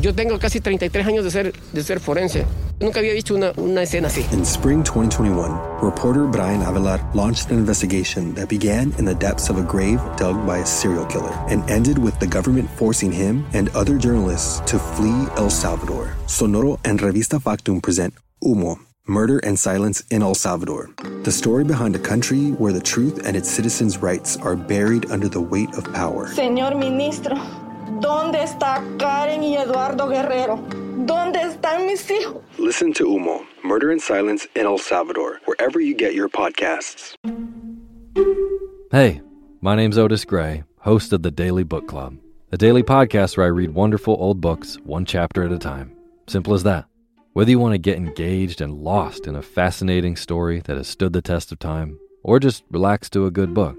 Yo tengo casi 33 años de ser, de ser forense. Nunca había visto una, una escena así. In spring 2021, reporter Bryan Avelar launched an investigation that began in the depths of a grave dug by a serial killer and ended with the government forcing him and other journalists to flee El Salvador. Sonoro and Revista Factum present Humo, Murder and Silence in El Salvador. The story behind a country where the truth and its citizens' rights are buried under the weight of power. Señor ministro, ¿dónde está Karen y Eduardo Guerrero? ¿Dónde están mis hijos? Listen to Humo, Murder in Silence in El Salvador, wherever you get your podcasts. Hey, my name's Otis Gray, host of the Daily Book Club, a daily podcast where I read wonderful old books one chapter at a time. Simple as that. Whether you want to get engaged and lost in a fascinating story that has stood the test of time, or just relax to a good book,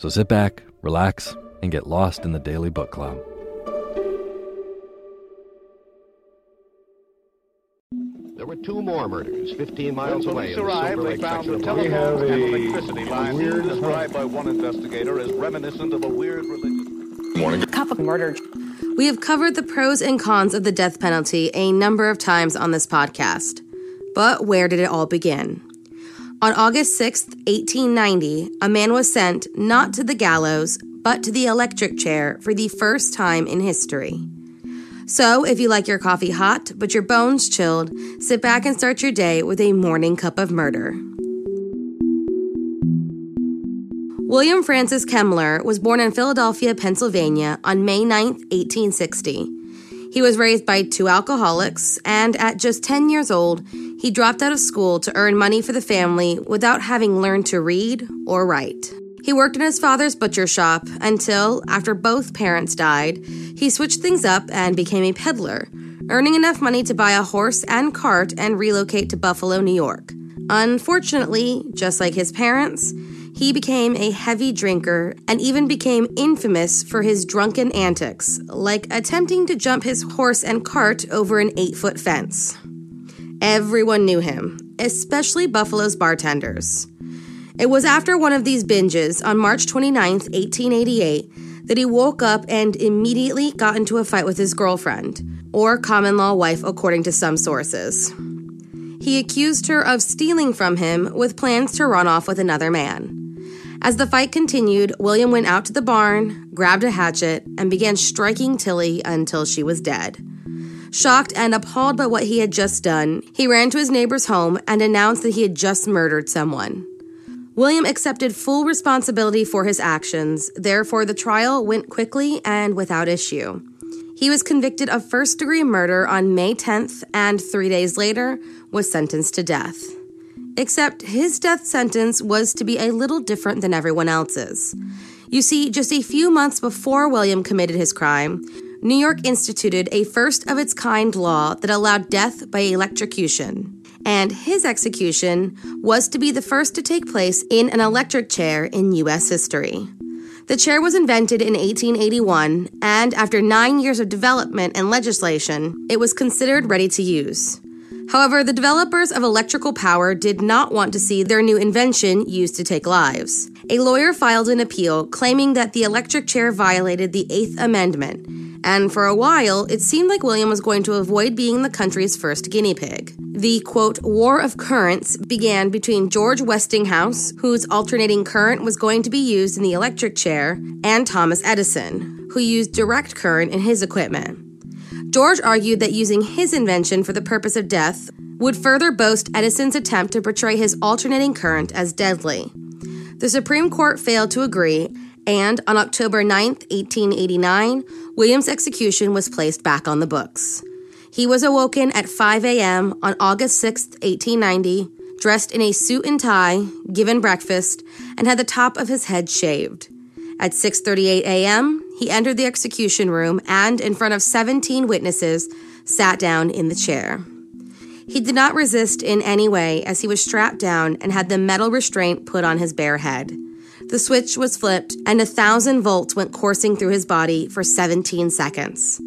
So sit back, relax, and get lost in the Daily Book Club. There were two more murders 15 miles When away police in the arrived, Silver they found section the of Los telephone and Angeles. electricity line described by one investigator as reminiscent of a weird religious. Cup of murder. We have covered the pros and cons of the death penalty a number of times on this podcast. But where did it all begin? On August 6th, 1890, a man was sent not to the gallows, but to the electric chair for the first time in history. So, if you like your coffee hot, but your bones chilled, sit back and start your day with a morning cup of murder. William Francis Kemmler was born in Philadelphia, Pennsylvania on May 9, 1860. He was raised by two alcoholics, and at just 10 years old, he dropped out of school to earn money for the family without having learned to read or write. He worked in his father's butcher shop until, after both parents died, he switched things up and became a peddler, earning enough money to buy a horse and cart and relocate to Buffalo, New York. Unfortunately, just like his parents, he became a heavy drinker and even became infamous for his drunken antics, like attempting to jump his horse and cart over an eight foot fence. Everyone knew him, especially Buffalo's bartenders. It was after one of these binges on March 29, 1888, that he woke up and immediately got into a fight with his girlfriend, or common law wife, according to some sources. He accused her of stealing from him with plans to run off with another man. As the fight continued, William went out to the barn, grabbed a hatchet, and began striking Tilly until she was dead. Shocked and appalled by what he had just done, he ran to his neighbor's home and announced that he had just murdered someone. William accepted full responsibility for his actions, therefore, the trial went quickly and without issue. He was convicted of first degree murder on May 10th and three days later was sentenced to death. Except his death sentence was to be a little different than everyone else's. You see, just a few months before William committed his crime, New York instituted a first of its kind law that allowed death by electrocution. And his execution was to be the first to take place in an electric chair in U.S. history. The chair was invented in 1881, and after nine years of development and legislation, it was considered ready to use. However, the developers of electrical power did not want to see their new invention used to take lives. A lawyer filed an appeal claiming that the electric chair violated the Eighth Amendment, and for a while, it seemed like William was going to avoid being the country's first guinea pig. The quote, war of currents began between George Westinghouse, whose alternating current was going to be used in the electric chair, and Thomas Edison, who used direct current in his equipment. George argued that using his invention for the purpose of death would further boast Edison's attempt to portray his alternating current as deadly. The Supreme Court failed to agree, and on October 9, 1889, William's execution was placed back on the books. He was awoken at 5 a.m. on August 6, 1890, dressed in a suit and tie, given breakfast, and had the top of his head shaved. At 6:38 a.m., he entered the execution room and in front of 17 witnesses sat down in the chair. He did not resist in any way as he was strapped down and had the metal restraint put on his bare head. The switch was flipped and a thousand volts went coursing through his body for 17 seconds.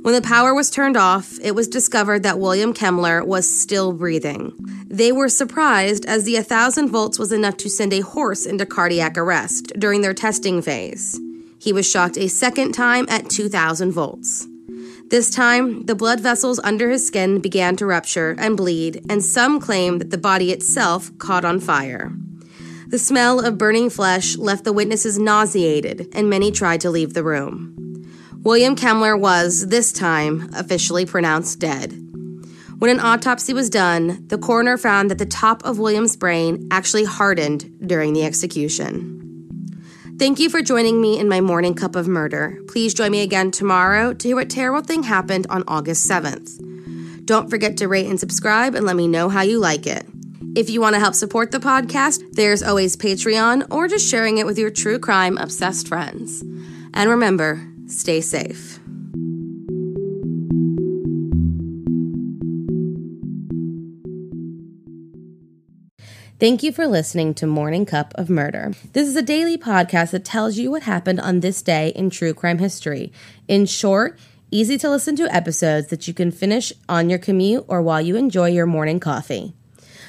When the power was turned off, it was discovered that William Kemmler was still breathing. They were surprised as the 1000 volts was enough to send a horse into cardiac arrest during their testing phase. He was shocked a second time at 2000 volts. This time, the blood vessels under his skin began to rupture and bleed, and some claim that the body itself caught on fire. The smell of burning flesh left the witnesses nauseated, and many tried to leave the room. William Kemmler was, this time, officially pronounced dead. When an autopsy was done, the coroner found that the top of William's brain actually hardened during the execution. Thank you for joining me in my morning cup of murder. Please join me again tomorrow to hear what terrible thing happened on August 7th. Don't forget to rate and subscribe and let me know how you like it. If you want to help support the podcast, there's always Patreon or just sharing it with your true crime obsessed friends. And remember, Stay safe. Thank you for listening to Morning Cup of Murder. This is a daily podcast that tells you what happened on this day in true crime history. In short, easy to listen to episodes that you can finish on your commute or while you enjoy your morning coffee.